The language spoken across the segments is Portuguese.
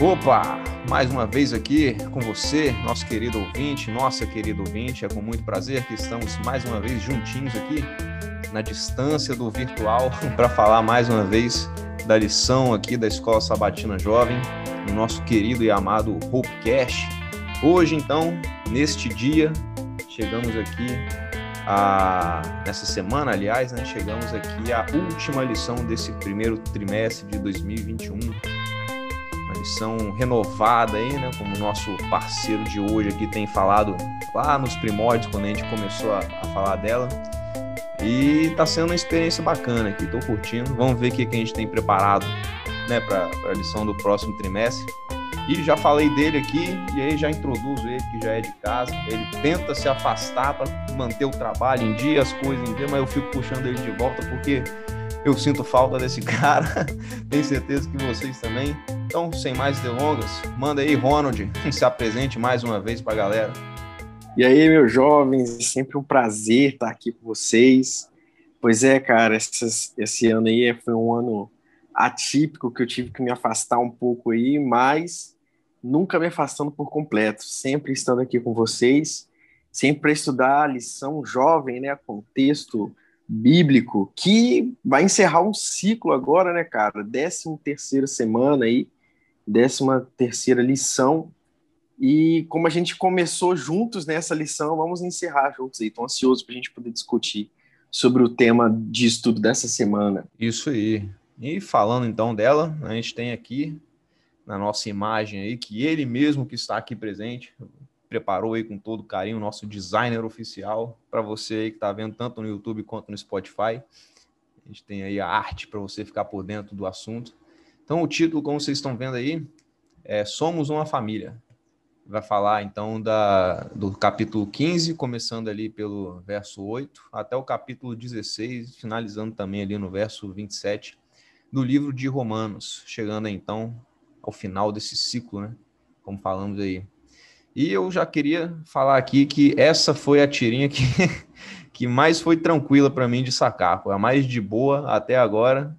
Opa, mais uma vez aqui com você, nosso querido ouvinte, nossa querida ouvinte. É com muito prazer que estamos mais uma vez juntinhos aqui na distância do virtual para falar mais uma vez da lição aqui da Escola Sabatina Jovem, no nosso querido e amado Hopecast. Hoje, então, neste dia, chegamos aqui a, nessa semana, aliás, né, chegamos aqui à última lição desse primeiro trimestre de 2021 missão renovada aí, né? Como o nosso parceiro de hoje aqui tem falado lá nos primórdios, quando a gente começou a, a falar dela. E tá sendo uma experiência bacana aqui, tô curtindo. Vamos ver o que, que a gente tem preparado, né, para a lição do próximo trimestre. E já falei dele aqui, e aí já introduzo ele, que já é de casa. Ele tenta se afastar para manter o trabalho em dia, as coisas em dia, mas eu fico puxando ele de volta porque eu sinto falta desse cara. Tenho certeza que vocês também. Então, sem mais delongas, manda aí, Ronald, se apresente mais uma vez para a galera. E aí, meus jovens, sempre um prazer estar aqui com vocês. Pois é, cara, esse ano aí foi um ano atípico que eu tive que me afastar um pouco aí, mas nunca me afastando por completo, sempre estando aqui com vocês, sempre para estudar a lição jovem, né, contexto bíblico, que vai encerrar um ciclo agora, né, cara? Décima terceira semana aí, décima terceira lição. E como a gente começou juntos nessa lição, vamos encerrar juntos aí. Estou ansioso para a gente poder discutir sobre o tema de estudo dessa semana. Isso aí. E falando então dela, a gente tem aqui na nossa imagem aí que ele mesmo que está aqui presente preparou aí com todo carinho nosso designer oficial para você aí que está vendo tanto no YouTube quanto no Spotify. A gente tem aí a arte para você ficar por dentro do assunto. Então, o título, como vocês estão vendo aí, é Somos uma Família. Vai falar então da, do capítulo 15, começando ali pelo verso 8, até o capítulo 16, finalizando também ali no verso 27 do livro de Romanos, chegando então ao final desse ciclo, né? Como falamos aí. E eu já queria falar aqui que essa foi a tirinha que, que mais foi tranquila para mim de sacar, foi a mais de boa até agora.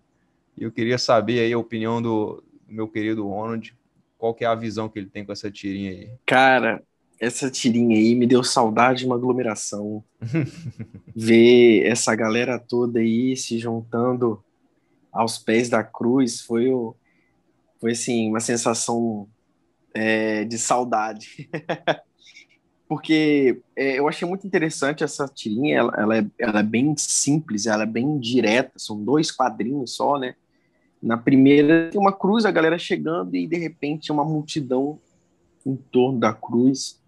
E eu queria saber aí a opinião do, meu querido Ronald, qual que é a visão que ele tem com essa tirinha aí. Cara, essa tirinha aí me deu saudade de uma aglomeração. Ver essa galera toda aí se juntando aos pés da cruz foi, foi assim, uma sensação é, de saudade. Porque é, eu achei muito interessante essa tirinha, ela, ela, é, ela é bem simples, ela é bem direta, são dois quadrinhos só, né? Na primeira tem uma cruz, a galera chegando e de repente uma multidão em torno da cruz.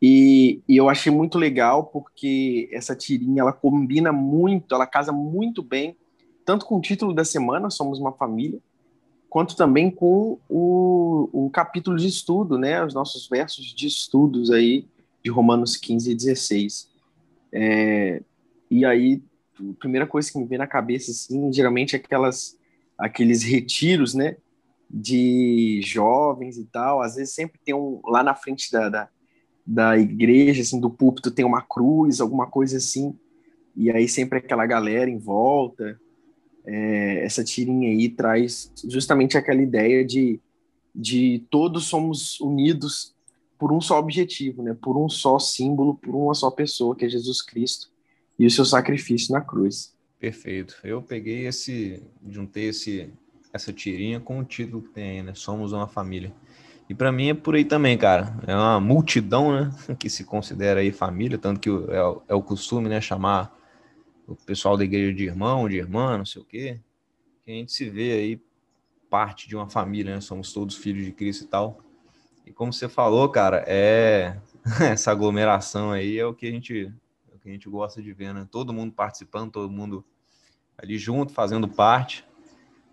E, e, eu achei muito legal porque essa tirinha ela combina muito, ela casa muito bem, tanto com o título da semana, Somos uma Família, quanto também com o, o capítulo de estudo, né? Os nossos versos de estudos aí de Romanos 15 e 16. É, e aí, a primeira coisa que me vem na cabeça, assim, geralmente é aquelas aqueles retiros, né, de jovens e tal, às vezes sempre tem um, lá na frente da, da, da igreja, assim, do púlpito tem uma cruz, alguma coisa assim, e aí sempre aquela galera em volta, é, essa tirinha aí traz justamente aquela ideia de, de todos somos unidos por um só objetivo, né, por um só símbolo, por uma só pessoa, que é Jesus Cristo, e o seu sacrifício na cruz. Perfeito. Eu peguei esse, juntei esse, essa tirinha com o título que tem aí, né? Somos uma família. E para mim é por aí também, cara. É uma multidão, né? Que se considera aí família, tanto que é, é o costume, né? Chamar o pessoal da igreja de irmão, de irmã, não sei o quê. Que a gente se vê aí parte de uma família, né? Somos todos filhos de Cristo e tal. E como você falou, cara, é essa aglomeração aí é o que a gente é o que a gente gosta de ver, né? Todo mundo participando, todo mundo ali junto, fazendo parte,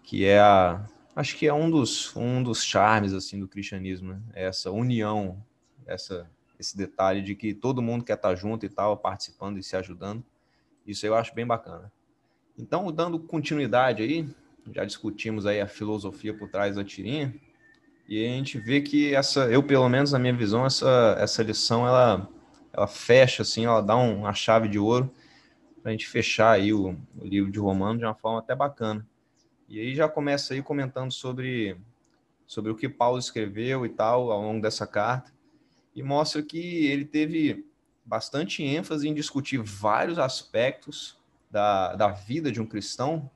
que é a, acho que é um dos, um dos charmes assim do cristianismo, né? É essa união, essa esse detalhe de que todo mundo quer estar junto e tal, participando e se ajudando. Isso eu acho bem bacana. Então, dando continuidade aí, já discutimos aí a filosofia por trás da tirinha, e a gente vê que essa, eu pelo menos na minha visão, essa, essa lição ela, ela fecha assim, ela dá um, uma chave de ouro para a gente fechar aí o, o, livro de Romano de uma forma até bacana. E aí já começa aí comentando sobre, sobre o que Paulo escreveu e tal ao longo dessa carta, e mostra que ele teve bastante ênfase em discutir vários aspectos da, da vida de um cristão,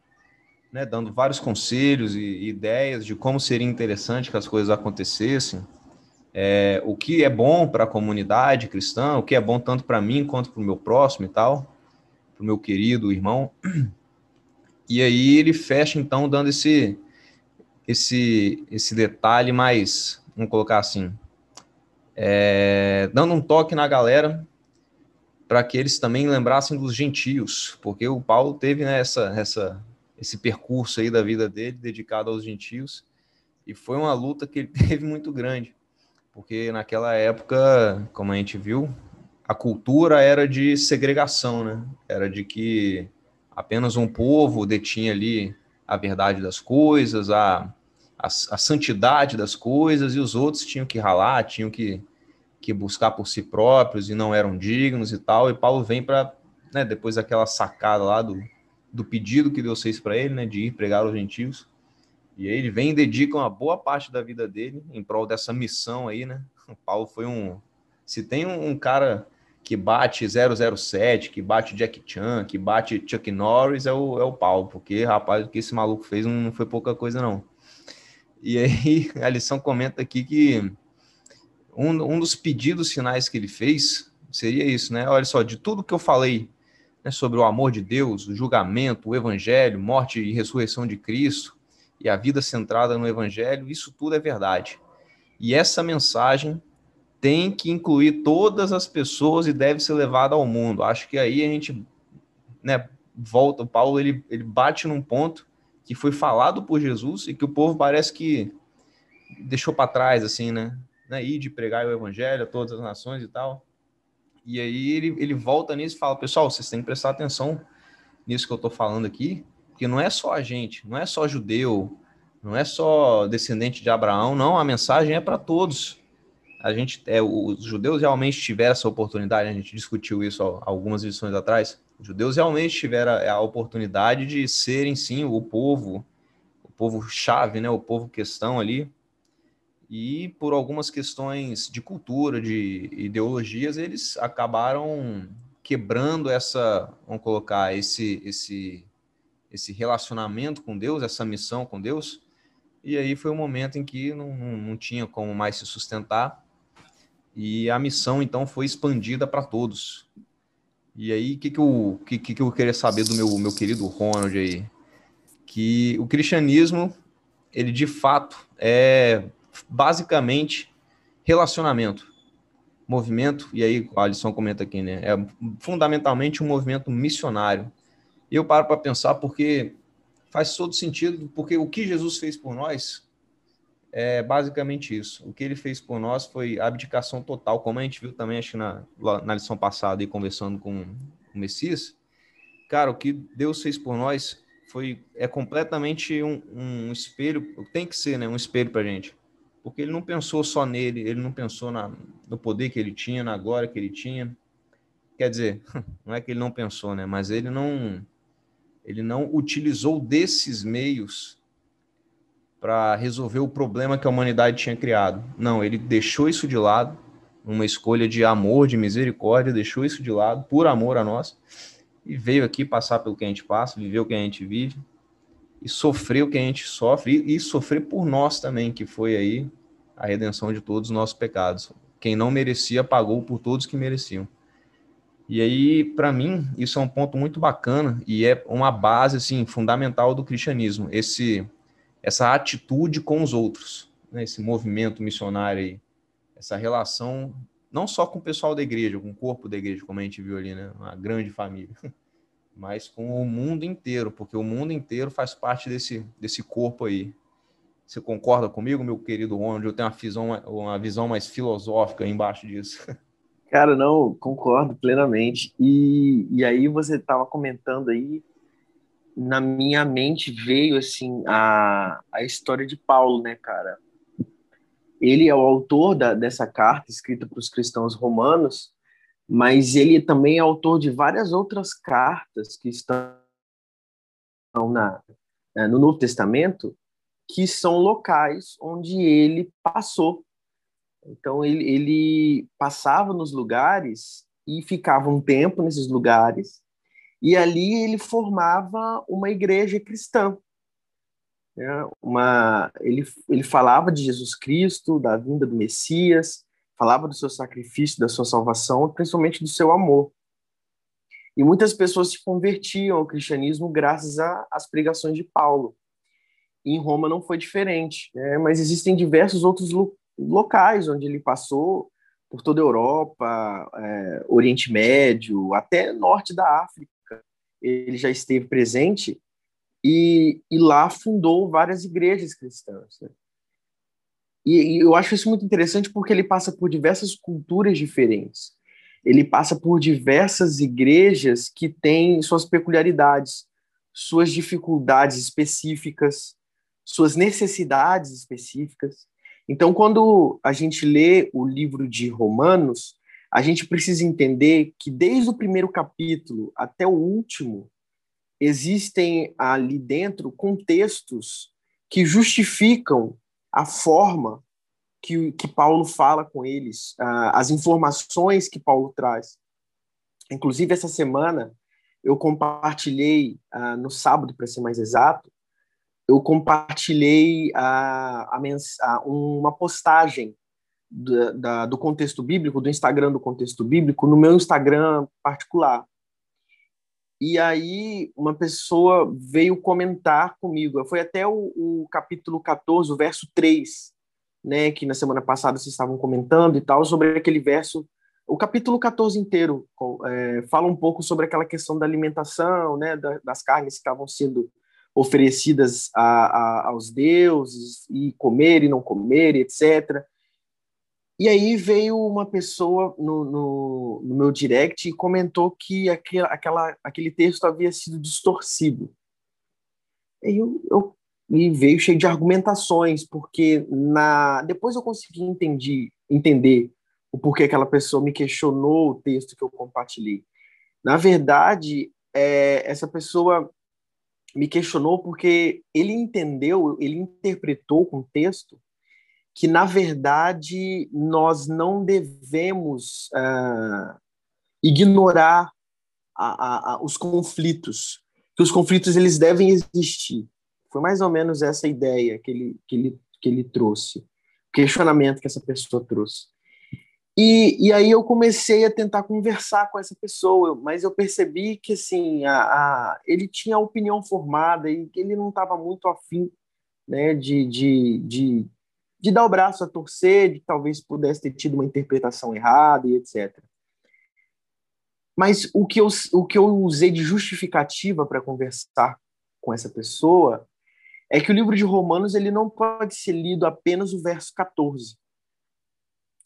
né, dando vários conselhos e ideias de como seria interessante que as coisas acontecessem, é, o que é bom para a comunidade cristã, o que é bom tanto para mim quanto para o meu próximo e tal, para o meu querido irmão. E aí ele fecha então dando esse esse esse detalhe mais, vamos colocar assim, é, dando um toque na galera para que eles também lembrassem dos gentios, porque o Paulo teve né, essa, essa, esse percurso aí da vida dele dedicado aos gentios e foi uma luta que ele teve muito grande, porque naquela época, como a gente viu, a cultura era de segregação, né? Era de que apenas um povo detinha ali a verdade das coisas, a, a, a santidade das coisas, e os outros tinham que ralar, tinham que que buscar por si próprios e não eram dignos e tal. E Paulo vem para, né, depois daquela sacada lá do, do pedido que Deus fez para ele, né, de ir pregar aos gentios. E aí ele vem e dedica uma boa parte da vida dele em prol dessa missão aí, né? O Paulo foi um. Se tem um, cara que bate 007, que bate Jack Chan, que bate Chuck Norris, é o, é o Paulo, porque, rapaz, o que esse maluco fez não foi pouca coisa, não. E aí a lição comenta aqui que um, um dos pedidos finais que ele fez seria isso, né? Olha só, de tudo que eu falei né, sobre o amor de Deus, o julgamento, o evangelho, morte e ressurreição de Cristo e a vida centrada no evangelho, isso tudo é verdade. E essa mensagem tem que incluir todas as pessoas e deve ser levada ao mundo. Acho que aí a gente né, volta, o Paulo ele, ele bate num ponto que foi falado por Jesus e que o povo parece que deixou para trás, assim, né? Né, ir de pregar o evangelho a todas as nações e tal. E aí ele, ele volta nisso e fala, pessoal, vocês têm que prestar atenção nisso que eu estou falando aqui, porque não é só a gente, não é só judeu, não é só descendente de Abraão, não, a mensagem é para todos. A gente, é, os judeus realmente tiveram essa oportunidade, a gente discutiu isso algumas lições atrás. Os judeus realmente tiveram a oportunidade de serem sim o povo, o povo chave, né, o povo questão ali, e por algumas questões de cultura, de ideologias, eles acabaram quebrando essa, vamos colocar, esse, esse, esse relacionamento com Deus, essa missão com Deus, e aí foi um momento em que não, não, não tinha como mais se sustentar, e a missão então foi expandida para todos. E aí, o que, que, eu, que, que eu queria saber do meu, meu querido Ronald aí? Que o cristianismo, ele de fato é basicamente relacionamento, movimento, e aí a lição comenta aqui, né? É fundamentalmente um movimento missionário. Eu paro para pensar porque faz todo sentido, porque o que Jesus fez por nós é basicamente isso. O que ele fez por nós foi abdicação total, como a gente viu também, acho na, na lição passada, e conversando com o Messias. Cara, o que Deus fez por nós foi é completamente um, um espelho, tem que ser, né? Um espelho para gente porque ele não pensou só nele, ele não pensou na, no poder que ele tinha, na glória que ele tinha. Quer dizer, não é que ele não pensou, né? Mas ele não, ele não utilizou desses meios para resolver o problema que a humanidade tinha criado. Não, ele deixou isso de lado, uma escolha de amor, de misericórdia, deixou isso de lado, por amor a nós, e veio aqui passar pelo que a gente passa, viver o que a gente vive, e sofrer o que a gente sofre e, e sofrer por nós também, que foi aí a redenção de todos os nossos pecados. Quem não merecia pagou por todos que mereciam. E aí, para mim, isso é um ponto muito bacana e é uma base assim fundamental do cristianismo, esse essa atitude com os outros, né? esse movimento missionário aí, essa relação não só com o pessoal da igreja, com o corpo da igreja, como a gente viu ali, né? Uma grande família. mas com o mundo inteiro, porque o mundo inteiro faz parte desse, desse corpo aí. Você concorda comigo, meu querido Ronald? Eu tenho uma visão, uma visão mais filosófica embaixo disso. Cara, não, concordo plenamente. E, e aí você estava comentando aí, na minha mente veio assim a, a história de Paulo, né, cara? Ele é o autor da, dessa carta escrita para os cristãos romanos, mas ele também é autor de várias outras cartas que estão na, né, no Novo Testamento que são locais onde ele passou. Então, ele, ele passava nos lugares e ficava um tempo nesses lugares, e ali ele formava uma igreja cristã. Né? Uma, ele, ele falava de Jesus Cristo, da vinda do Messias, falava do seu sacrifício, da sua salvação, principalmente do seu amor. E muitas pessoas se convertiam ao cristianismo graças às pregações de Paulo. E em Roma não foi diferente, né? mas existem diversos outros lo locais onde ele passou, por toda a Europa, é, Oriente Médio, até norte da África. Ele já esteve presente e, e lá fundou várias igrejas cristãs. Né? E, e eu acho isso muito interessante porque ele passa por diversas culturas diferentes ele passa por diversas igrejas que têm suas peculiaridades, suas dificuldades específicas, suas necessidades específicas. Então, quando a gente lê o livro de Romanos, a gente precisa entender que desde o primeiro capítulo até o último, existem ali dentro contextos que justificam a forma que, que Paulo fala com eles, as informações que Paulo traz. Inclusive, essa semana, eu compartilhei, no sábado, para ser mais exato, eu compartilhei a uma postagem do, da, do contexto bíblico, do Instagram do contexto bíblico, no meu Instagram particular. E aí uma pessoa veio comentar comigo, foi até o, o capítulo 14, o verso 3, né, que na semana passada vocês estavam comentando e tal, sobre aquele verso. O capítulo 14 inteiro é, fala um pouco sobre aquela questão da alimentação, né, das carnes que estavam sendo oferecidas a, a, aos deuses, e comer e não comer, etc. E aí veio uma pessoa no, no, no meu direct e comentou que aquele, aquela, aquele texto havia sido distorcido. E eu, eu e veio cheio de argumentações, porque na depois eu consegui entendi, entender o porquê aquela pessoa me questionou o texto que eu compartilhei. Na verdade, é, essa pessoa me questionou porque ele entendeu, ele interpretou o contexto que, na verdade, nós não devemos uh, ignorar a, a, a, os conflitos, que os conflitos eles devem existir. Foi mais ou menos essa ideia que ele, que ele, que ele trouxe, o questionamento que essa pessoa trouxe. E, e aí eu comecei a tentar conversar com essa pessoa, mas eu percebi que assim a, a ele tinha a opinião formada e que ele não estava muito afim né, de, de, de, de dar o braço a torcer, de talvez pudesse ter tido uma interpretação errada e etc. Mas o que eu, o que eu usei de justificativa para conversar com essa pessoa é que o livro de Romanos ele não pode ser lido apenas o verso 14.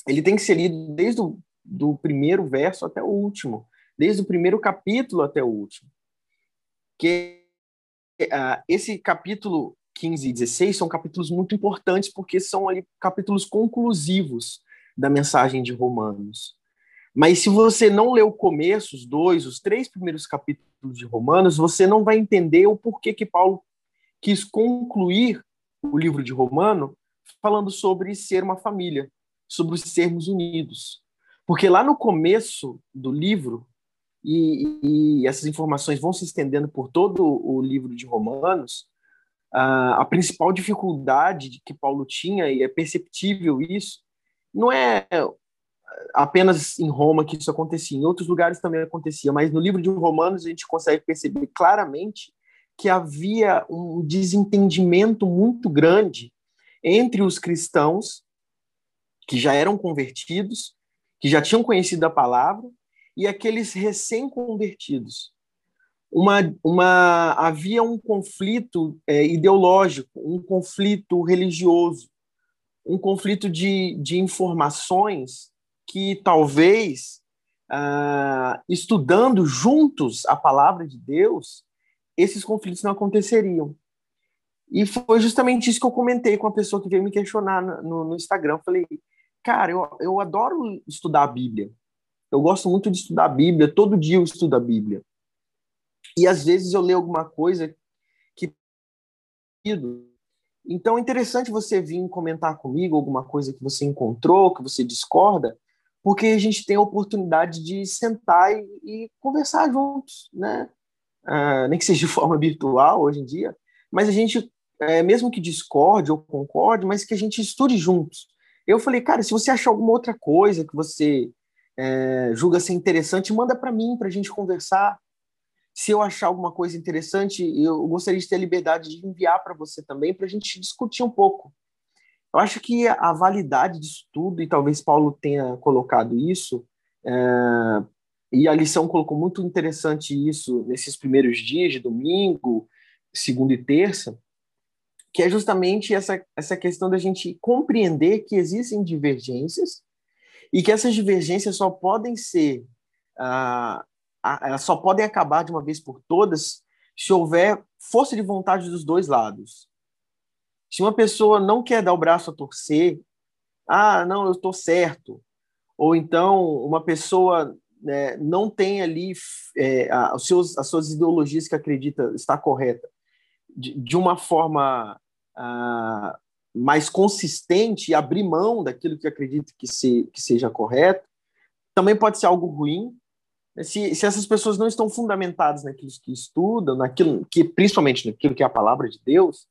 Ele tem que ser lido desde o do primeiro verso até o último, desde o primeiro capítulo até o último. Que uh, esse capítulo 15 e 16 são capítulos muito importantes porque são ali capítulos conclusivos da mensagem de Romanos. Mas se você não ler o começo, os dois, os três primeiros capítulos de Romanos, você não vai entender o porquê que Paulo quis concluir o livro de Romano falando sobre ser uma família, sobre sermos unidos. Porque lá no começo do livro, e, e essas informações vão se estendendo por todo o livro de Romanos, a, principal dificuldade que Paulo tinha, e é perceptível isso, não é apenas em Roma que isso acontecia, em outros lugares também acontecia, mas no livro de Romanos a gente consegue perceber claramente que havia um desentendimento muito grande entre os cristãos que já eram convertidos, que já tinham conhecido a palavra, e aqueles recém-convertidos. Uma, uma, havia um conflito é, ideológico, um conflito religioso, um conflito de, de informações que talvez, ah, estudando juntos a palavra de Deus, esses conflitos não aconteceriam. E foi justamente isso que eu comentei com a pessoa que veio me questionar no, no Instagram. Falei, cara, eu, eu adoro estudar a Bíblia. Eu gosto muito de estudar a Bíblia. Todo dia eu estudo a Bíblia. E às vezes eu leio alguma coisa que Então é interessante você vir comentar comigo alguma coisa que você encontrou, que você discorda, porque a gente tem a oportunidade de sentar e, e conversar juntos, né? Uh, nem que seja de forma virtual hoje em dia, mas a gente, é, mesmo que discorde ou concorde, mas que a gente estude juntos. Eu falei, cara, se você achar alguma outra coisa que você é, julga ser interessante, manda para mim, para a gente conversar. Se eu achar alguma coisa interessante, eu gostaria de ter a liberdade de enviar para você também, para a gente discutir um pouco. Eu acho que a validade disso tudo, e talvez Paulo tenha colocado isso, é, e a lição colocou muito interessante isso nesses primeiros dias de domingo, segunda e terça, que é justamente essa, essa questão da gente compreender que existem divergências e que essas divergências só podem ser, ah, elas só podem acabar de uma vez por todas se houver força de vontade dos dois lados. Se uma pessoa não quer dar o braço a torcer, ah, não, eu estou certo, ou então uma pessoa né, não tem ali é, a, seus, as suas ideologias que acredita estar correta de, de uma forma mais consistente e abrir mão daquilo que acredita que, se, que seja correto, também pode ser algo ruim. Se, se essas pessoas não estão fundamentadas naquilo que estudam, naquilo que principalmente naquilo que é a palavra de Deus,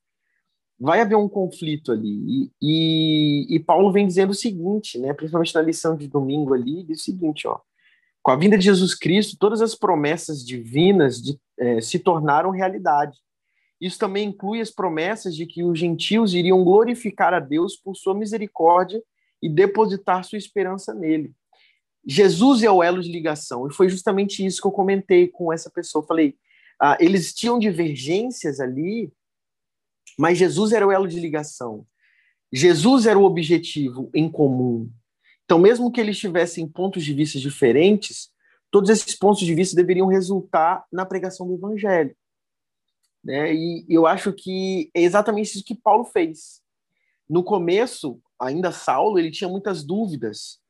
vai haver um conflito ali. E, e, e, Paulo vem dizendo o seguinte, né, principalmente na lição de domingo ali, diz o seguinte, ó, com a vinda de Jesus Cristo, todas as promessas divinas de, é, se tornaram realidade. Isso também inclui as promessas de que os gentios iriam glorificar a Deus por sua misericórdia e depositar sua esperança nele. Jesus é o elo de ligação, e foi justamente isso que eu comentei com essa pessoa. Eu falei, ah, eles tinham divergências ali, mas Jesus era o elo de ligação. Jesus era o objetivo em comum. Então, mesmo que eles tivessem pontos de vista diferentes, todos esses pontos de vista deveriam resultar na pregação do evangelho. Né? E eu acho que é exatamente isso que Paulo fez. No começo, ainda Saulo, ele tinha muitas dúvidas,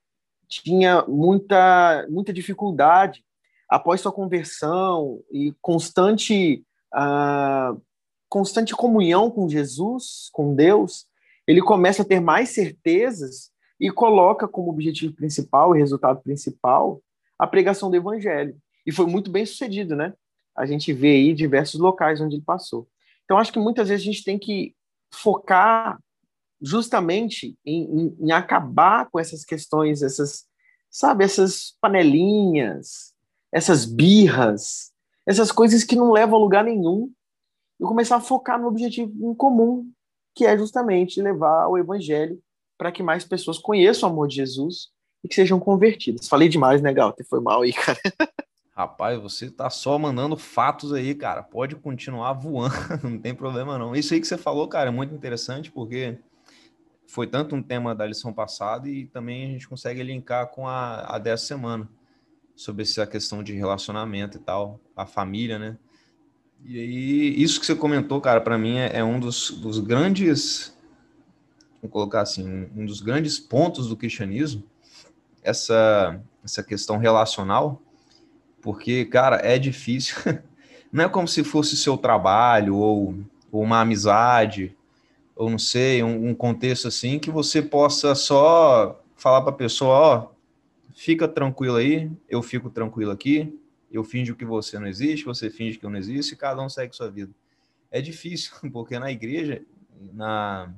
tinha muita, muita dificuldade. Após sua conversão e constante, uh, constante comunhão com Jesus, com Deus, ele começa a ter mais certezas e coloca como objetivo principal e resultado principal a pregação do evangelho. E foi muito bem sucedido, né? a gente vê aí diversos locais onde ele passou. Então, acho que muitas vezes a gente tem que focar justamente em, em, em acabar com essas questões, essas, sabe, essas panelinhas, essas birras, essas coisas que não levam a lugar nenhum, e começar a focar no objetivo em comum, que é justamente levar o evangelho para que mais pessoas conheçam o amor de Jesus e que sejam convertidas. Falei demais, né, Galter? Foi mal aí, cara. Rapaz, você tá só mandando fatos aí, cara. Pode continuar voando, não tem problema não. Isso aí que você falou, cara, é muito interessante porque foi tanto um tema da lição passada e também a gente consegue linkar com a, a dessa semana sobre essa questão de relacionamento e tal, a família, né? E aí, isso que você comentou, cara, para mim é, é, um dos, dos grandes, vou colocar assim, um dos grandes pontos do cristianismo, essa, essa questão relacional, porque, cara, é difícil. Não é como se fosse seu trabalho ou, ou uma amizade, ou não sei, um, um, contexto assim que você possa só falar para a pessoa, ó, fica tranquilo aí, eu fico tranquilo aqui, eu finjo que você não existe, você finge que eu não existe, e cada um segue sua vida. É difícil, porque na igreja, na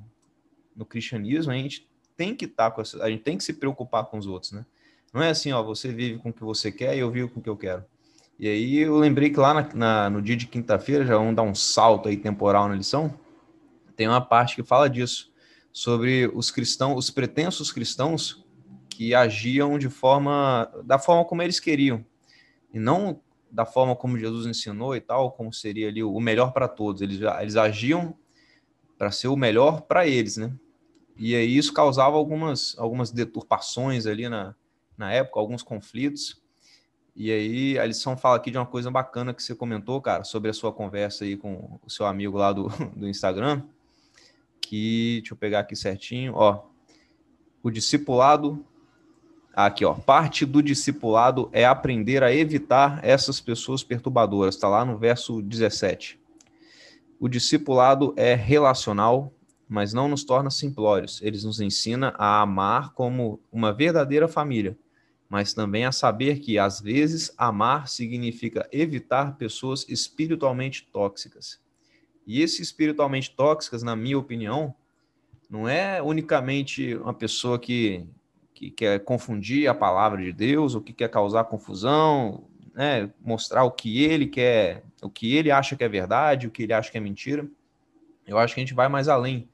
no cristianismo, a gente tem que estar tá com essa, a gente tem que se preocupar com os outros, né? Não é assim, ó, você vive com o que você quer e eu vivo com o que eu quero. E aí eu lembrei que lá na, na, no dia de quinta-feira, já vamos dar um salto aí temporal na lição, tem uma parte que fala disso, sobre os cristãos, os pretensos cristãos que agiam de forma, da forma como eles queriam, e não da forma como Jesus ensinou e tal, como seria ali o melhor para todos. Eles, eles agiam para ser o melhor para eles, né? E aí isso causava algumas, algumas deturpações ali na, na época, alguns conflitos. E aí a lição fala aqui de uma coisa bacana que você comentou, cara, sobre a sua conversa aí com o seu amigo lá do, do Instagram. Que, deixa eu pegar aqui certinho, ó. O discipulado, aqui, ó. Parte do discipulado é aprender a evitar essas pessoas perturbadoras. Está lá no verso 17. O discipulado é relacional mas não nos torna simplórios. Ele nos ensina a amar como uma verdadeira família, mas também a saber que, às vezes, amar significa evitar pessoas espiritualmente tóxicas. E esse espiritualmente tóxicas, na minha opinião, não é unicamente uma pessoa que, que quer confundir a palavra de Deus, ou que quer causar confusão, né, mostrar o que ele quer, o que ele acha que é verdade, o que ele acha que é mentira. Eu acho que a gente vai mais além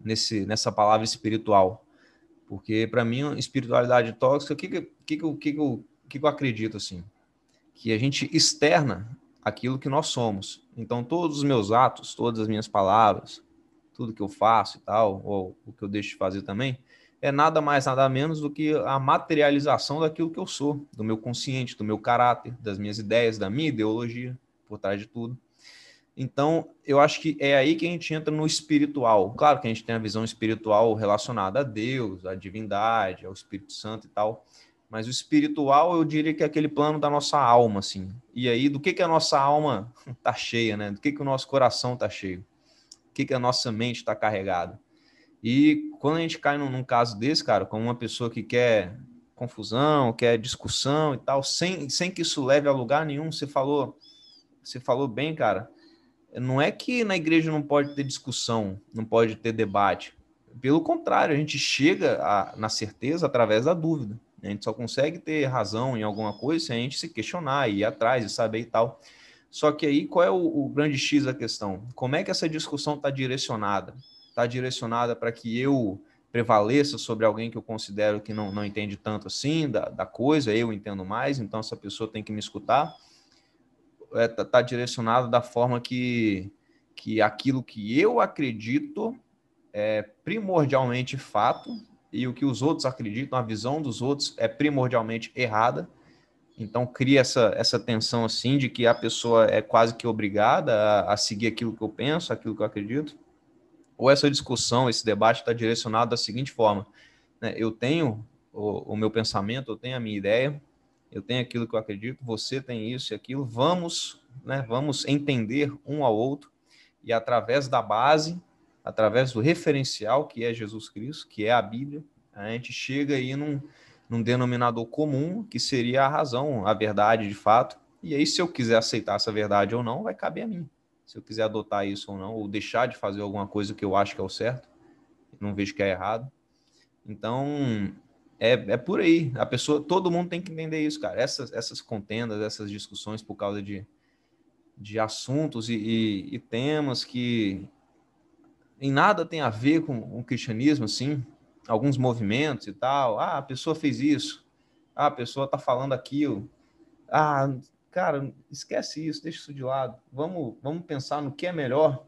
nesse, nessa palavra espiritual. Porque, para mim, espiritualidade tóxica, o que, que, que, que, que, que, eu acredito assim? Que a gente externa aquilo que nós somos. Então, todos os meus atos, todas as minhas palavras, tudo que eu faço e tal, ou o que eu deixo de fazer também, é nada mais, nada menos do que a materialização daquilo que eu sou, do meu consciente, do meu caráter, das minhas ideias, da minha ideologia, por trás de tudo. Então, eu acho que é aí que a gente entra no espiritual. Claro que a gente tem a visão espiritual relacionada a Deus, à divindade, ao Espírito Santo e tal. Mas o espiritual, eu diria que é aquele plano da nossa alma, assim. E aí, do que, que a nossa alma tá cheia, né? Do que, que o nosso coração tá cheio? Do que, que a nossa mente está carregada? E quando a gente cai num, num caso desse, cara, como uma pessoa que quer confusão, quer discussão e tal, sem, sem que isso leve a lugar nenhum, você falou, você falou bem, cara não é que na igreja não pode ter discussão, não pode ter debate. Pelo contrário, a gente chega a, na certeza através da dúvida. A gente só consegue ter razão em alguma coisa se a gente se questionar, ir atrás e saber e tal. Só que aí, qual é o, o grande X da questão? Como é que essa discussão está direcionada? Está direcionada para que eu prevaleça sobre alguém que eu considero que não, não entende tanto assim da, da coisa, eu entendo mais, então essa pessoa tem que me escutar está é, tá, tá direcionado da forma que, que aquilo que eu acredito é primordialmente fato e o que os outros acreditam, a visão dos outros é primordialmente errada. Então cria essa, essa tensão assim de que a pessoa é quase que obrigada a, a seguir aquilo que eu penso, aquilo que eu acredito. Ou essa discussão, esse debate está direcionado da seguinte forma: né? eu tenho o, o meu pensamento, eu tenho a minha ideia, eu tenho aquilo que eu acredito, você tem isso e aquilo, vamos, né, vamos entender um ao outro e através da base, através do referencial que é Jesus Cristo, que é a Bíblia, a gente chega aí num, num denominador comum, que seria a razão, a verdade de fato, e aí se eu quiser aceitar essa verdade ou não, vai caber a mim. Se eu quiser adotar isso ou não, ou deixar de fazer alguma coisa que eu acho que é o certo, não vejo que é errado. Então, é, é por aí. A pessoa, todo mundo tem que entender isso, cara. Essas, essas contendas, essas discussões por causa de, de assuntos e, e, e temas que em nada tem a ver com o cristianismo, assim, alguns movimentos e tal. Ah, a pessoa fez isso. Ah, a pessoa tá falando aquilo. Ah, cara, esquece isso, deixa isso de lado. Vamos, vamos pensar no que é melhor,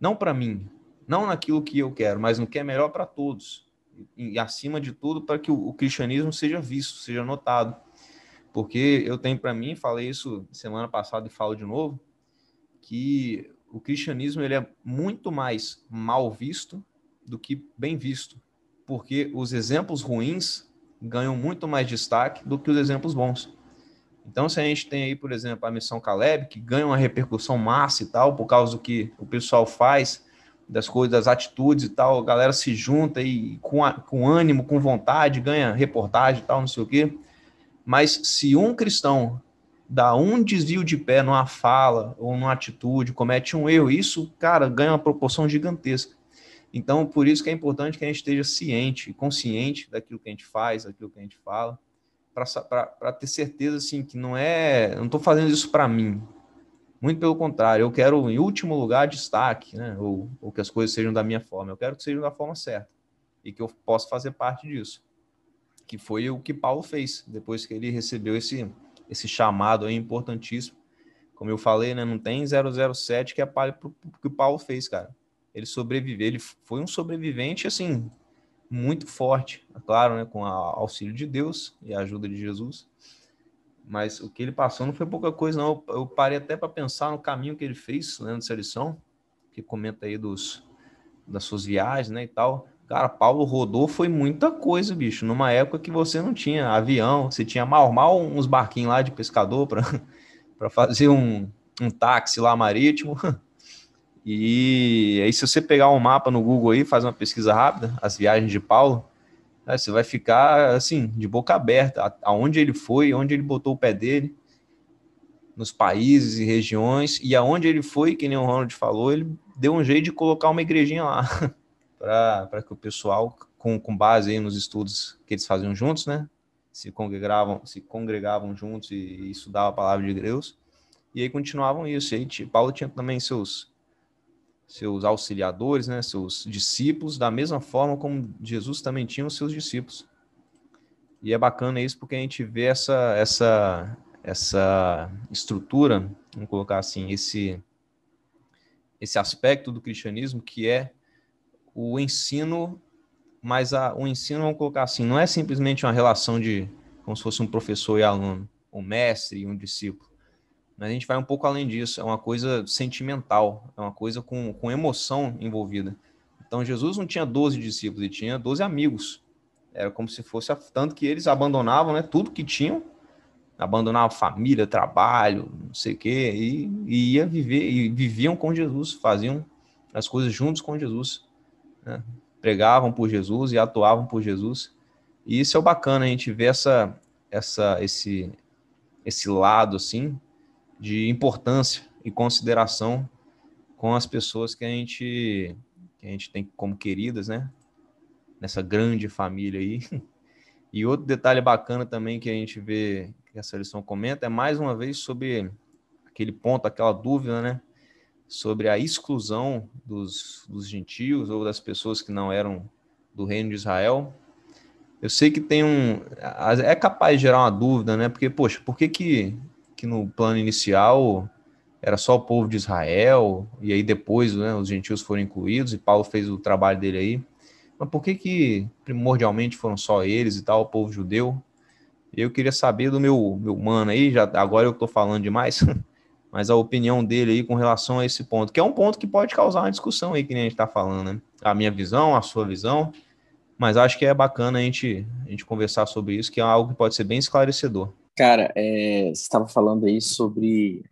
não para mim, não naquilo que eu quero, mas no que é melhor para todos e acima de tudo para que o, o, cristianismo seja visto, seja notado. Porque eu tenho para mim, falei isso semana passada e falo de novo, que o cristianismo ele é muito mais mal visto do que bem visto, porque os exemplos ruins ganham muito mais destaque do que os exemplos bons. Então, se a gente tem aí, por exemplo, a missão Caleb, que ganha uma repercussão massa e tal, por causa do que o pessoal faz das coisas, das atitudes e tal, a galera se junta e com, a, com ânimo, com vontade, ganha reportagem e tal, não sei o quê. Mas se um cristão dá um desvio de pé numa fala ou numa atitude, comete um erro, isso, cara, ganha uma proporção gigantesca. Então, por isso que é importante que a gente esteja ciente, consciente daquilo que a gente faz, daquilo que a gente fala, para ter certeza, assim, que não é, não estou fazendo isso para mim, muito pelo contrário, eu quero, em último lugar, destaque, né? ou, ou que as coisas sejam da minha forma. Eu quero que sejam da forma certa e que eu possa fazer parte disso. Que foi o que Paulo fez depois que ele recebeu esse, esse chamado aí importantíssimo. Como eu falei, né? não tem 007 que apare para o que Paulo fez, cara. Ele sobreviveu, ele foi um sobrevivente, assim, muito forte, é claro, né? com o auxílio de Deus e a ajuda de Jesus mas o que ele passou não foi pouca coisa, não. Eu parei até para pensar no caminho que ele fez, né, de seleção, que comenta aí dos, das suas viagens, né, e tal. Cara, Paulo rodou foi muita coisa, bicho. Numa época que você não tinha avião, você tinha mal mal uns barquinhos lá de pescador para fazer um, um táxi lá marítimo. E aí, se você pegar um mapa no Google aí, faz uma pesquisa rápida, as viagens de Paulo, você vai ficar assim, de boca aberta, aonde ele foi, onde ele botou o pé dele, nos países e regiões, e aonde ele foi, que nem o Ronald falou, ele deu um jeito de colocar uma igrejinha lá, para que o pessoal, com, com base aí nos estudos que eles faziam juntos, né, se congregavam, se congregavam juntos e, e estudavam a palavra de Deus, e aí continuavam isso. E aí, Paulo tinha também seus seus auxiliadores, né, seus discípulos, da mesma forma como Jesus também tinha os seus discípulos. E é bacana isso porque a gente vê essa essa essa estrutura, vamos colocar assim, esse esse aspecto do cristianismo que é o ensino, mas a, o ensino, vamos colocar assim, não é simplesmente uma relação de como se fosse um professor e aluno, um mestre e um discípulo mas a gente vai um pouco além disso, é uma coisa sentimental, é uma coisa com, com emoção envolvida. Então Jesus não tinha 12 discípulos, ele tinha 12 amigos. Era como se fosse tanto que eles abandonavam né, tudo que tinham, abandonavam família, trabalho, não sei o quê, e, e ia viver, e viviam com Jesus, faziam as coisas juntos com Jesus. Né? Pregavam por Jesus e atuavam por Jesus. E isso é o bacana, a gente ver essa, essa, esse, esse lado assim de importância e consideração com as pessoas que a gente que a gente tem como queridas, né? Nessa grande família aí. E outro detalhe bacana também que a gente vê que essa lição comenta é mais uma vez sobre aquele ponto, aquela dúvida, né? Sobre a exclusão dos, dos gentios ou das pessoas que não eram do reino de Israel. Eu sei que tem um. É capaz de gerar uma dúvida, né? Porque, poxa, por que, que que no plano inicial era só o povo de Israel, e aí depois né, os gentios foram incluídos, e Paulo fez o trabalho dele aí. Mas por que que primordialmente foram só eles e tal, o povo judeu? Eu queria saber do meu, meu mano aí, já, agora eu estou falando demais, mas a opinião dele aí com relação a esse ponto, que é um ponto que pode causar uma discussão aí, que nem a gente está falando, né? A minha visão, a sua visão, mas acho que é bacana a gente, a gente conversar sobre isso, que é algo que pode ser bem esclarecedor. Cara, é, você estava falando aí sobre.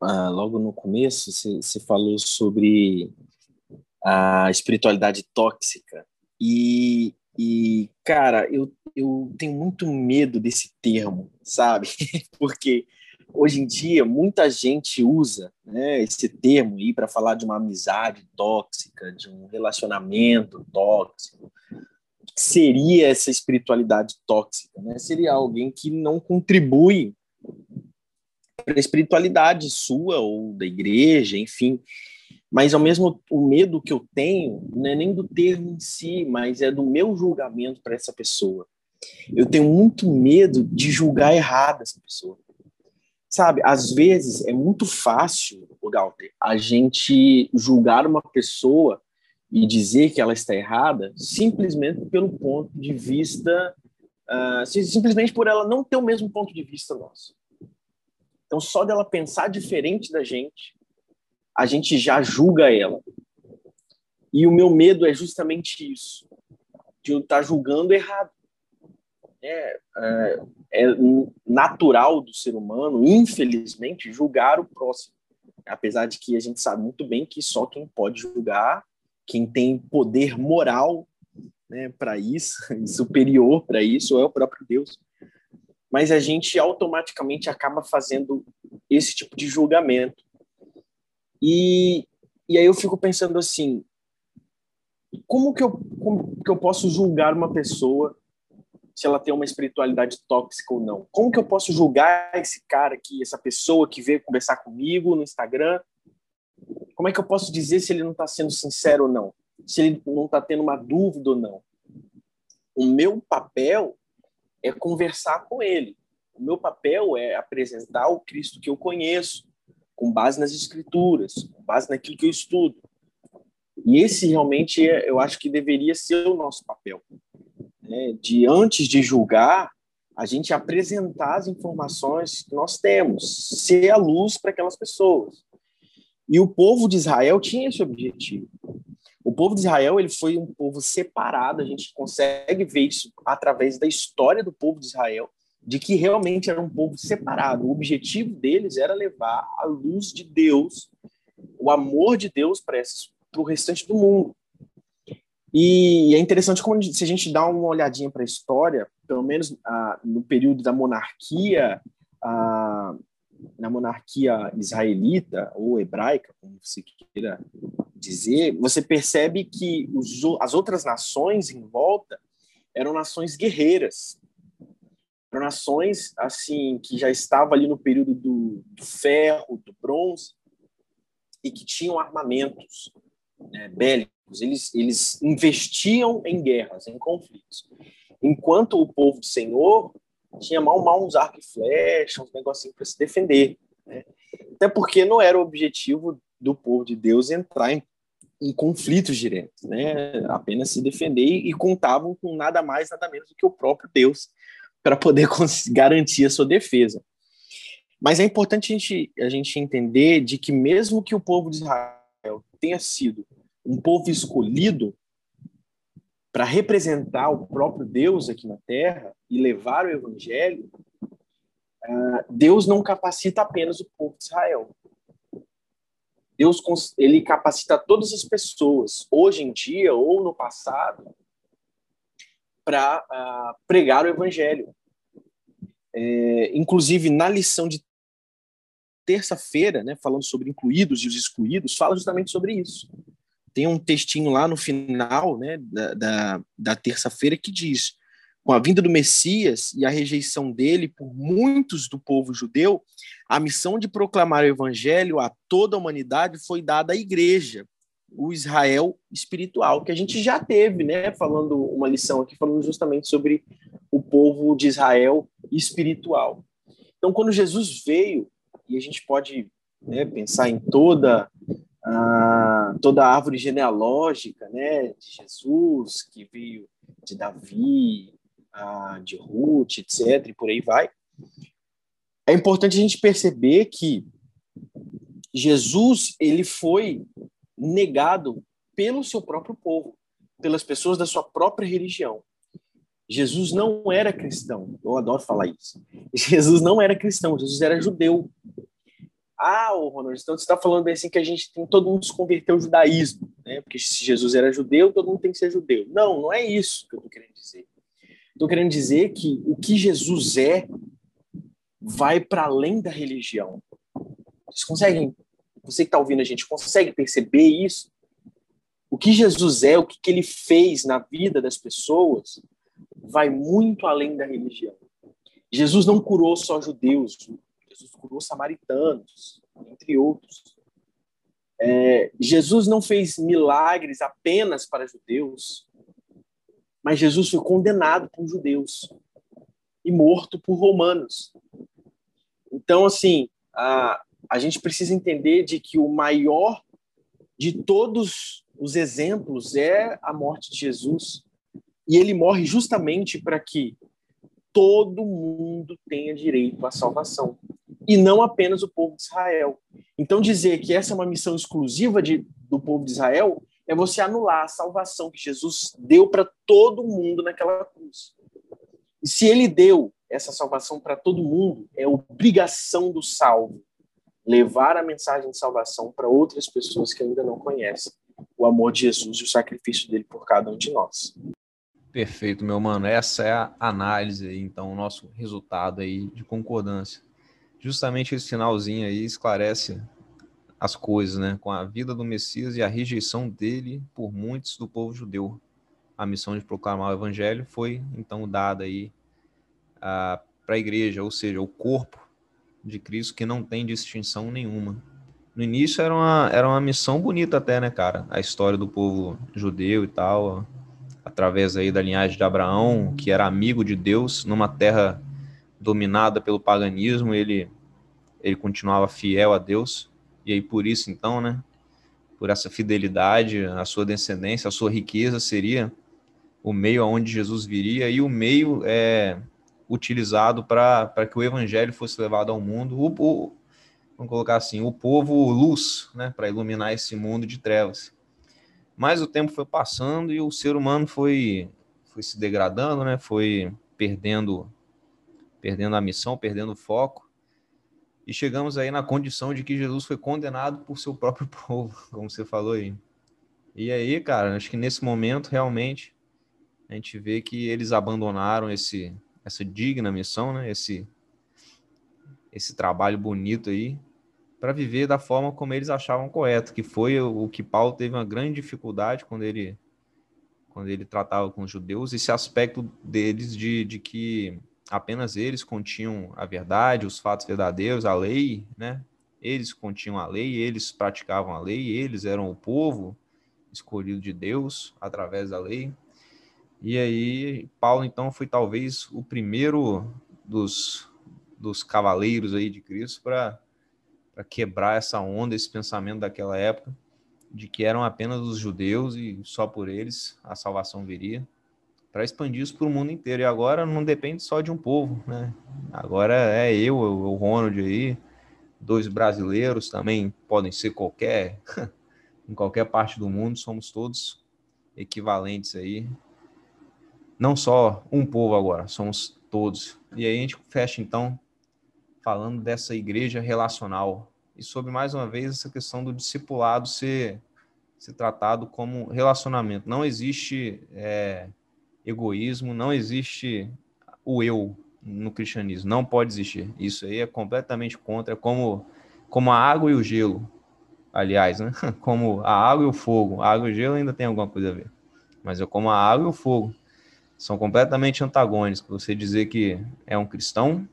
Ah, logo no começo, você, você falou sobre a espiritualidade tóxica. E, e cara, eu, eu tenho muito medo desse termo, sabe? Porque hoje em dia muita gente usa né, esse termo aí para falar de uma amizade tóxica, de um relacionamento tóxico seria essa espiritualidade tóxica? Né? Seria alguém que não contribui para a espiritualidade sua ou da igreja, enfim. Mas ao mesmo o medo que eu tenho não é nem do termo em si, mas é do meu julgamento para essa pessoa. Eu tenho muito medo de julgar errado essa pessoa. Sabe, às vezes é muito fácil, o Galter, a gente julgar uma pessoa e dizer que ela está errada simplesmente pelo ponto de vista, uh, simplesmente por ela não ter o mesmo ponto de vista nosso. Então, só dela pensar diferente da gente, a gente já julga ela. E o meu medo é justamente isso, de eu estar julgando errado. É, é, é natural do ser humano, infelizmente, julgar o próximo. Apesar de que a gente sabe muito bem que só quem pode julgar quem tem poder moral né, para isso, superior para isso, é o próprio Deus. Mas a gente automaticamente acaba fazendo esse tipo de julgamento. E, e aí eu fico pensando assim, como que, eu, como que eu posso julgar uma pessoa se ela tem uma espiritualidade tóxica ou não? Como que eu posso julgar esse cara aqui, essa pessoa que veio conversar comigo no Instagram como é que eu posso dizer se ele não está sendo sincero ou não? Se ele não está tendo uma dúvida ou não? O meu papel é conversar com ele. O meu papel é apresentar o Cristo que eu conheço, com base nas Escrituras, com base naquilo que eu estudo. E esse realmente é, eu acho que deveria ser o nosso papel. Né? De antes de julgar, a gente apresentar as informações que nós temos, ser a luz para aquelas pessoas. E o povo de Israel tinha esse objetivo. O povo de Israel ele foi um povo separado, a gente consegue ver isso através da história do povo de Israel, de que realmente era um povo separado. O objetivo deles era levar a luz de Deus, o amor de Deus para o restante do mundo. E é interessante como se a gente dá uma olhadinha para a história, pelo menos ah, no período da monarquia, ah, na monarquia israelita ou hebraica, como você queira dizer, você percebe que os, as outras nações em volta eram nações guerreiras, eram nações assim que já estavam ali no período do, do ferro, do bronze e que tinham armamentos né, bélicos. Eles, eles investiam em guerras, em conflitos, enquanto o povo do Senhor tinha mal mal uns arcos e flechas, uns negocinhos para se defender. Né? Até porque não era o objetivo do povo de Deus entrar em, em conflitos diretos, né? apenas se defender e contavam com nada mais, nada menos do que o próprio Deus para poder garantir a sua defesa. Mas é importante a gente, a gente entender de que mesmo que o povo de Israel tenha sido um povo escolhido, para representar o próprio Deus aqui na Terra e levar o Evangelho, ah, Deus não capacita apenas o povo de Israel. Deus ele capacita todas as pessoas, hoje em dia ou no passado, para uh, pregar o Evangelho. É, inclusive, na lição de terça-feira, né, falando sobre incluídos e os excluídos, fala justamente sobre isso tem um textinho lá no final né, da, da, da terça-feira que diz: com a vinda do Messias e a rejeição dele por muitos do povo judeu, a missão de proclamar o evangelho a toda a humanidade foi dada à igreja, o Israel espiritual, que a gente já teve, né, falando uma lição aqui, falando justamente sobre o povo de Israel espiritual. Então, quando Jesus veio, e a gente pode né, pensar em toda ah, toda a árvore genealógica né, de Jesus, que veio de Davi, ah, de Ruth, etc., e por aí vai. É importante a gente perceber que Jesus ele foi negado pelo seu próprio povo, pelas pessoas da sua própria religião. Jesus não era cristão. Eu adoro falar isso. Jesus não era cristão, Jesus era judeu. Ah, o Ronald, então você está falando bem assim que a gente tem todo mundo se converter ao judaísmo, né? Porque se Jesus era judeu, todo mundo tem que ser judeu. Não, não é isso que eu estou querendo dizer. Estou querendo dizer que o que Jesus é vai para além da religião. Vocês conseguem, você que está ouvindo a gente, consegue perceber isso? O que Jesus é, o que, que ele fez na vida das pessoas, vai muito além da religião. Jesus não curou só judeus, Jesus curou samaritanos, entre outros. É, Jesus não fez milagres apenas para judeus, mas Jesus foi condenado por judeus e morto por romanos. Então, assim, a, a gente precisa entender de que o maior de todos os exemplos é a morte de Jesus. E ele morre justamente para que todo mundo tenha direito à salvação e não apenas o povo de Israel. Então, dizer que essa é uma missão exclusiva de, do povo de Israel é você anular a salvação que Jesus deu para todo mundo naquela cruz. E se ele deu essa salvação para todo mundo, é obrigação do salvo levar a mensagem de salvação para outras pessoas que ainda não conhecem o amor de Jesus e o sacrifício dele por cada um de nós. Perfeito, meu mano. Essa é a análise então, o nosso resultado aí de concordância justamente esse finalzinho aí esclarece as coisas, né? Com a vida do Messias e a rejeição dele por muitos do povo judeu. A missão de proclamar o evangelho foi então dada aí para a igreja, ou seja, o corpo de Cristo que não tem distinção nenhuma. No início era uma, era uma missão bonita até, né, cara? A história do povo judeu e tal, através aí da linhagem de Abraão, que era amigo de Deus numa terra dominada pelo paganismo, ele ele continuava fiel a Deus, e aí por isso então, né, por essa fidelidade, a sua descendência, a sua riqueza seria o meio aonde Jesus viria e o meio é utilizado para que o evangelho fosse levado ao mundo, o, o, vamos colocar assim, o povo luz, né, para iluminar esse mundo de trevas. Mas o tempo foi passando e o ser humano foi foi se degradando, né, foi perdendo perdendo a missão, perdendo o foco. E chegamos aí na condição de que Jesus foi condenado por seu próprio povo, como você falou aí. E aí, cara, acho que nesse momento realmente a gente vê que eles abandonaram esse essa digna missão, né? Esse esse trabalho bonito aí para viver da forma como eles achavam correto, que foi o que Paulo teve uma grande dificuldade quando ele quando ele tratava com os judeus, esse aspecto deles de, de que apenas eles continham a verdade, os fatos verdadeiros, a lei, né? Eles continham a lei, eles praticavam a lei, eles eram o povo escolhido de Deus através da lei. E aí, Paulo, então, foi talvez o primeiro dos, dos cavaleiros aí de Cristo para quebrar essa onda, esse pensamento daquela época, de que eram apenas os judeus e só por eles a salvação viria, para expandir isso para o mundo inteiro. E agora não depende só de um povo, né? Agora é eu, o Ronald aí, dois brasileiros também podem ser qualquer, em qualquer parte do mundo, somos todos equivalentes aí não só um povo agora, somos todos. E aí a gente fecha então falando dessa igreja relacional e sobre mais uma vez essa questão do discipulado ser, ser tratado como relacionamento. Não existe é, egoísmo, não existe o eu no cristianismo, não pode existir. Isso aí é completamente contra, é como, como a água e o gelo, aliás, né? como a água e o fogo. A água e o gelo ainda tem alguma coisa a ver, mas é como a água e o fogo são completamente antagônicos. Você dizer que é um cristão,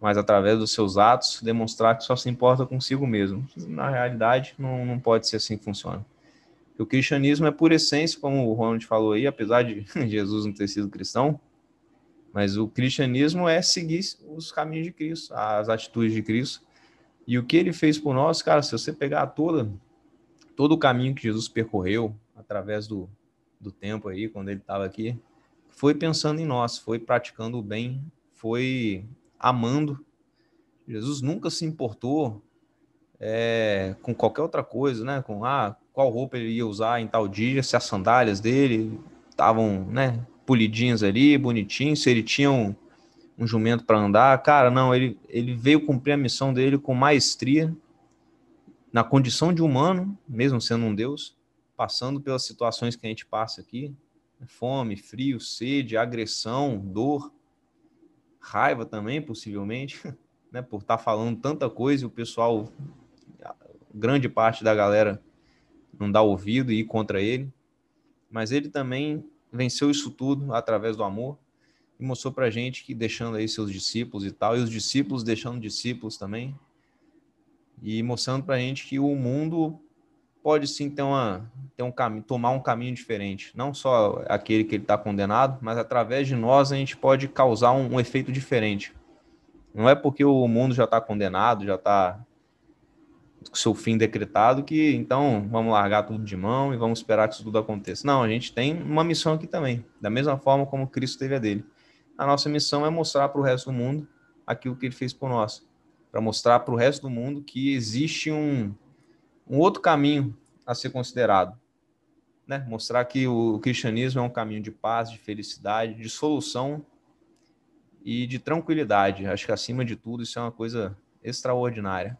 mas através dos seus atos demonstrar que só se importa consigo mesmo. Na realidade, não, não pode ser assim que funciona. O cristianismo é por essência, como o Ronald falou aí, apesar de Jesus não ter sido cristão, mas o cristianismo é seguir os caminhos de Cristo, as atitudes de Cristo. E o que ele fez por nós, cara, se você pegar toda, todo o caminho que Jesus percorreu através do, do tempo aí, quando ele estava aqui, foi pensando em nós, foi praticando o bem, foi amando. Jesus nunca se importou é, com qualquer outra coisa, né? Com ah, qual roupa ele ia usar em tal dia, se as sandálias dele estavam, né, polidinhas ali, bonitinhos, se ele tinha um, um jumento para andar. Cara, não, ele, ele veio cumprir a missão dele com maestria, na condição de humano, mesmo sendo um Deus, passando pelas situações que a gente passa aqui, fome, frio, sede, agressão, dor, raiva também, possivelmente, né, por estar tá falando tanta coisa e o pessoal, grande parte da galera, não dá ouvido e ir contra ele. Mas ele também venceu isso tudo através do amor e mostrou para gente que deixando aí seus discípulos e tal, e os discípulos deixando discípulos também, e mostrando para gente que o mundo pode sim ter, uma, ter um caminho, tomar um caminho diferente. Não só aquele que ele está condenado, mas através de nós a gente pode causar um, um efeito diferente. Não é porque o mundo já está condenado, já está seu fim decretado, que então vamos largar tudo de mão e vamos esperar que isso tudo aconteça. Não, a gente tem uma missão aqui também, da mesma forma como Cristo teve a dele. A nossa missão é mostrar para o resto do mundo aquilo que ele fez por nós, para mostrar para o resto do mundo que existe um, um outro caminho a ser considerado. Né? Mostrar que o cristianismo é um caminho de paz, de felicidade, de solução e de tranquilidade. Acho que acima de tudo isso é uma coisa extraordinária.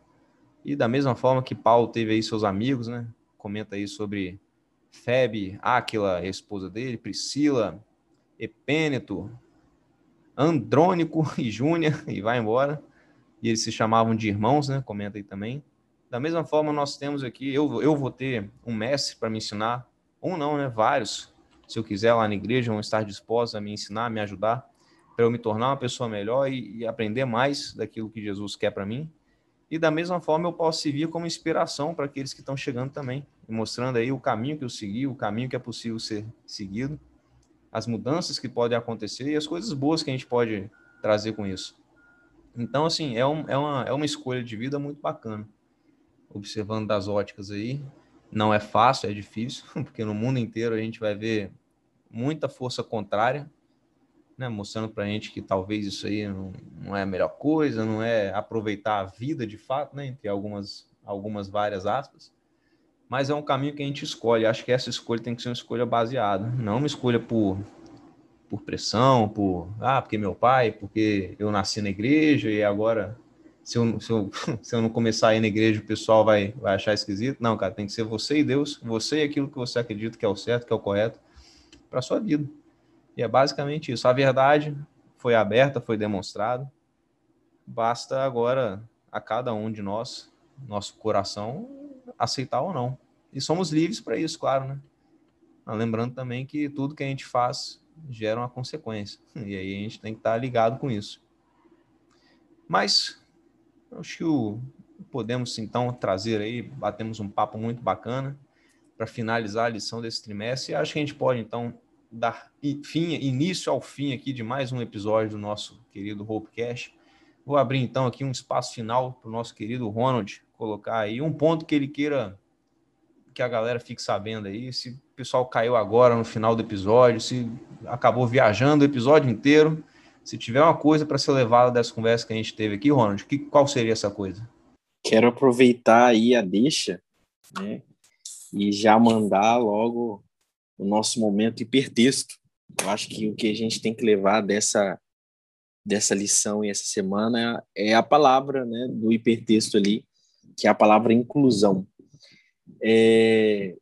E da mesma forma que Paulo teve aí seus amigos, né? Comenta aí sobre Febe, Áquila, a esposa dele, Priscila, Epêneto, Andrônico e Júnior, e vai embora. E eles se chamavam de irmãos, né? Comenta aí também. Da mesma forma, nós temos aqui, eu, eu vou ter um mestre para me ensinar, um não, né? Vários. Se eu quiser lá na igreja, vão estar dispostos a me ensinar, a me ajudar, para eu me tornar uma pessoa melhor e, e aprender mais daquilo que Jesus quer para mim. E da mesma forma, eu posso servir como inspiração para aqueles que estão chegando também, mostrando aí o caminho que eu segui, o caminho que é possível ser seguido, as mudanças que podem acontecer e as coisas boas que a gente pode trazer com isso. Então, assim, é, um, é, uma, é uma escolha de vida muito bacana observando das óticas aí. Não é fácil, é difícil, porque no mundo inteiro a gente vai ver muita força contrária, né, mostrando para a gente que talvez isso aí não, não, é a melhor coisa, não é aproveitar a vida de fato, né, entre algumas, algumas várias aspas. Mas é um caminho que a gente escolhe. Acho que essa escolha tem que ser uma escolha baseada, não uma escolha por, por pressão, por ah, porque meu pai, porque eu nasci na igreja e agora se eu, se, eu, se eu não começar a ir na igreja, o pessoal vai, vai achar esquisito. Não, cara, tem que ser você e Deus, você e aquilo que você acredita que é o certo, que é o correto para sua vida. E é basicamente isso. A verdade foi aberta, foi demonstrada. Basta agora a cada um de nós, nosso coração, aceitar ou não. E somos livres para isso, claro, né? Mas lembrando também que tudo que a gente faz gera uma consequência. E aí a gente tem que estar ligado com isso. Mas acho que o, podemos então trazer aí, batemos um papo muito bacana para finalizar a lição desse trimestre. E acho que a gente pode então dar fim, início ao fim aqui de mais um episódio do nosso querido Hopecast. Vou abrir então aqui um espaço final para o nosso querido Ronald colocar aí um ponto que ele queira que a galera fique sabendo aí, se o pessoal caiu agora no final do episódio, se acabou viajando o episódio inteiro, se tiver uma coisa para ser levada dessa conversa que a gente teve aqui, Ronald, que, qual seria essa coisa? Quero aproveitar aí a deixa, né, e já mandar logo o nosso momento hipertexto. Eu acho que o que a gente tem que levar dessa dessa lição e essa semana é a palavra, né, do hipertexto ali, que é a palavra inclusão. É,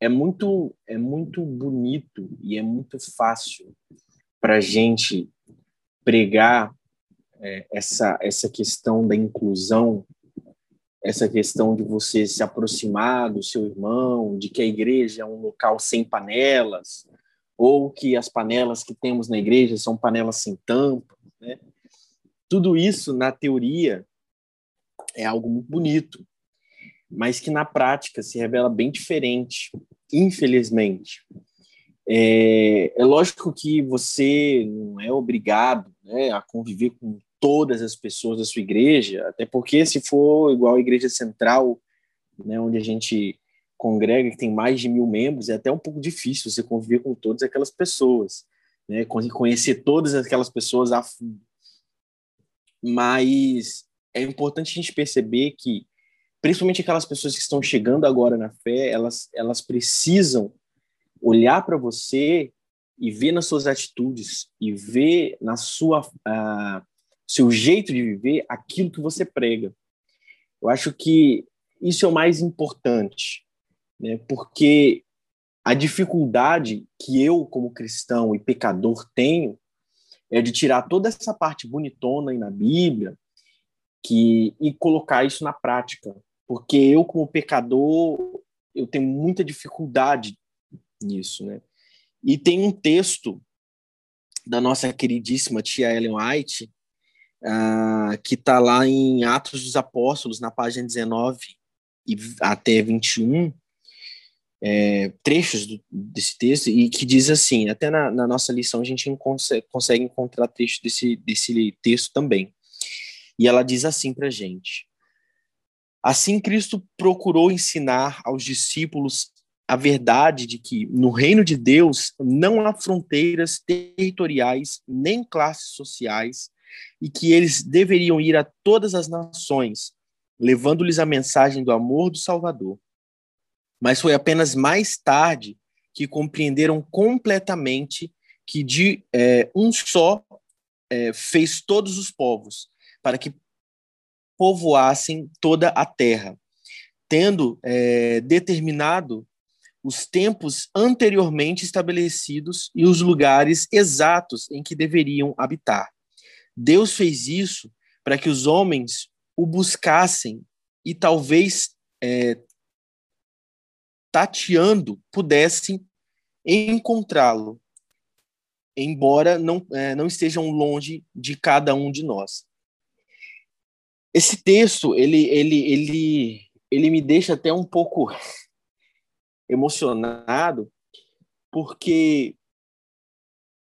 é muito é muito bonito e é muito fácil para gente pregar é, essa essa questão da inclusão essa questão de você se aproximar do seu irmão de que a igreja é um local sem panelas ou que as panelas que temos na igreja são panelas sem tampa né? tudo isso na teoria é algo muito bonito mas que na prática se revela bem diferente, infelizmente. É, é lógico que você não é obrigado né, a conviver com todas as pessoas da sua igreja, até porque se for igual a igreja central, né, onde a gente congrega, que tem mais de mil membros, é até um pouco difícil você conviver com todas aquelas pessoas, né, conhecer todas aquelas pessoas a fundo. Mas é importante a gente perceber que principalmente aquelas pessoas que estão chegando agora na fé, elas, elas precisam olhar para você e ver nas suas atitudes e ver na sua uh, seu jeito de viver aquilo que você prega. Eu acho que isso é o mais importante, né? Porque a dificuldade que eu como cristão e pecador tenho é de tirar toda essa parte bonitona aí na Bíblia que e colocar isso na prática, porque eu como pecador eu tenho muita dificuldade nisso, né? E tem um texto da nossa queridíssima tia Ellen White uh, que está lá em Atos dos Apóstolos na página 19 e até 21 é, trechos do, desse texto e que diz assim, até na, na nossa lição a gente consegue, consegue encontrar trechos desse, desse texto também. E ela diz assim para gente: Assim, Cristo procurou ensinar aos discípulos a verdade de que no reino de Deus não há fronteiras territoriais nem classes sociais e que eles deveriam ir a todas as nações, levando-lhes a mensagem do amor do Salvador. Mas foi apenas mais tarde que compreenderam completamente que de é, um só é, fez todos os povos, para que povoassem toda a terra, tendo é, determinado os tempos anteriormente estabelecidos e os lugares exatos em que deveriam habitar. Deus fez isso para que os homens o buscassem e talvez é, tateando pudessem encontrá-lo, embora não, é, não estejam longe de cada um de nós. Esse texto, ele, ele, ele, ele me deixa até um pouco emocionado, porque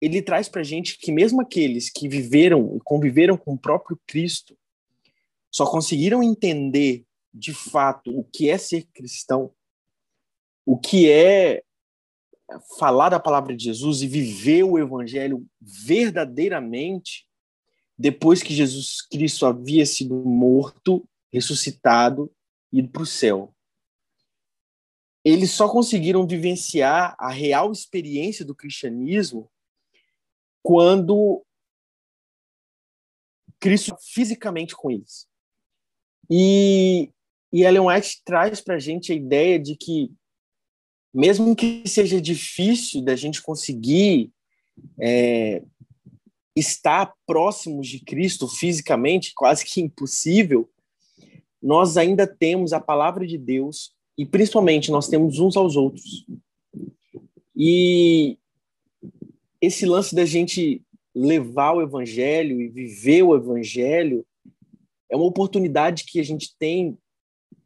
ele traz para gente que mesmo aqueles que viveram e conviveram com o próprio Cristo só conseguiram entender de fato o que é ser cristão, o que é falar da palavra de Jesus e viver o evangelho verdadeiramente depois que Jesus Cristo havia sido morto, ressuscitado e ido para o céu. Eles só conseguiram vivenciar a real experiência do cristianismo quando Cristo fisicamente com eles. E, e Ellen White traz para a gente a ideia de que, mesmo que seja difícil da gente conseguir é, estar próximos de Cristo fisicamente, quase que impossível, nós ainda temos a palavra de Deus e principalmente nós temos uns aos outros. E esse lance da gente levar o evangelho e viver o evangelho é uma oportunidade que a gente tem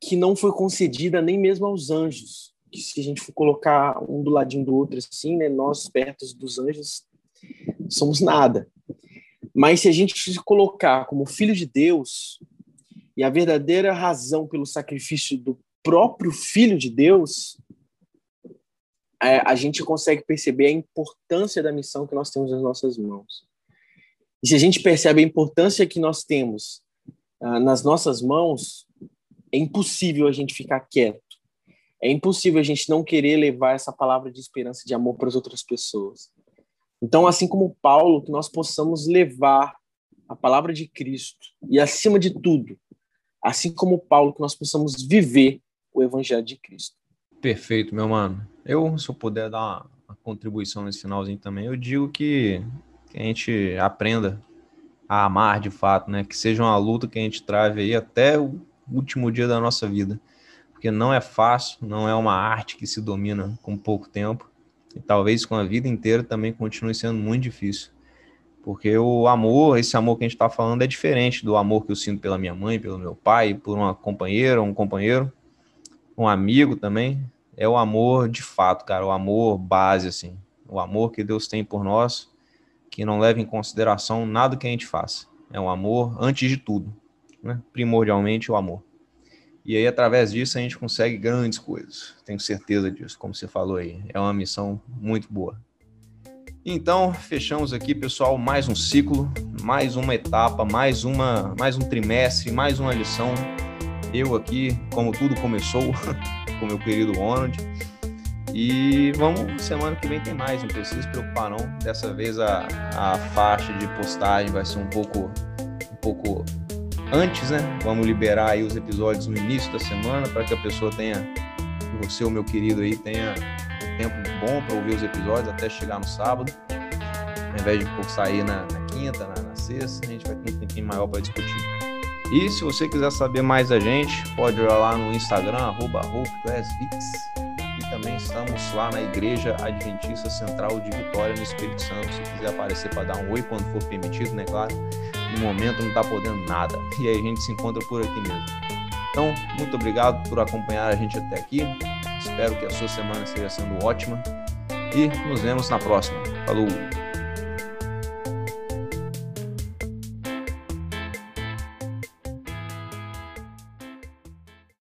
que não foi concedida nem mesmo aos anjos. Que se a gente for colocar um do ladinho do outro assim, né, nós perto dos anjos somos nada. Mas se a gente se colocar como filho de Deus e a verdadeira razão pelo sacrifício do próprio filho de Deus, é, a gente consegue perceber a importância da missão que nós temos nas nossas mãos. E se a gente percebe a importância que nós temos uh, nas nossas mãos, é impossível a gente ficar quieto. É impossível a gente não querer levar essa palavra de esperança e de amor para as outras pessoas. Então, assim como Paulo, que nós possamos levar a palavra de Cristo e, acima de tudo, assim como Paulo, que nós possamos viver o evangelho de Cristo. Perfeito, meu mano. Eu, se eu puder dar uma, contribuição nesse finalzinho também, eu digo que, que, a gente aprenda a amar de fato, né? Que seja uma luta que a gente trave aí até o último dia da nossa vida. Porque não é fácil, não é uma arte que se domina com pouco tempo e talvez com a vida inteira também continue sendo muito difícil. Porque o amor, esse amor que a gente está falando, é diferente do amor que eu sinto pela minha mãe, pelo meu pai, por uma companheira, um companheiro, um amigo também. É o amor de fato, cara, o amor base, assim. O amor que Deus tem por nós, que não leva em consideração nada que a gente faça. É um amor antes de tudo, né? primordialmente o amor. E aí, através disso, a gente consegue grandes coisas. Tenho certeza disso, como você falou aí. É uma missão muito boa. Então, fechamos aqui, pessoal, mais um ciclo, mais uma etapa, mais uma, mais um trimestre, mais uma lição. Eu aqui, como tudo começou, com meu querido Ronald. E vamos, semana que vem tem mais, não precisa se preocupar não. Dessa vez a, a faixa de postagem vai ser um pouco um pouco antes, né? Vamos liberar aí os episódios no início da semana para que a pessoa tenha, você, o meu querido aí, tenha tempo bom para ouvir os episódios até chegar no sábado. Ao invés de sair na, na quinta, na, na, sexta, a gente vai ter um tempinho maior para discutir. E se você quiser saber mais da gente, pode ir lá no Instagram, arroba E também estamos lá na Igreja Adventista Central de Vitória, no Espírito Santo. Se quiser aparecer para dar um oi quando for permitido, né? Claro no momento não está podendo nada. E aí a gente se encontra por aqui mesmo. Então, muito obrigado por acompanhar a gente até aqui. Espero que a sua semana esteja sendo ótima. E nos vemos na próxima. Falou!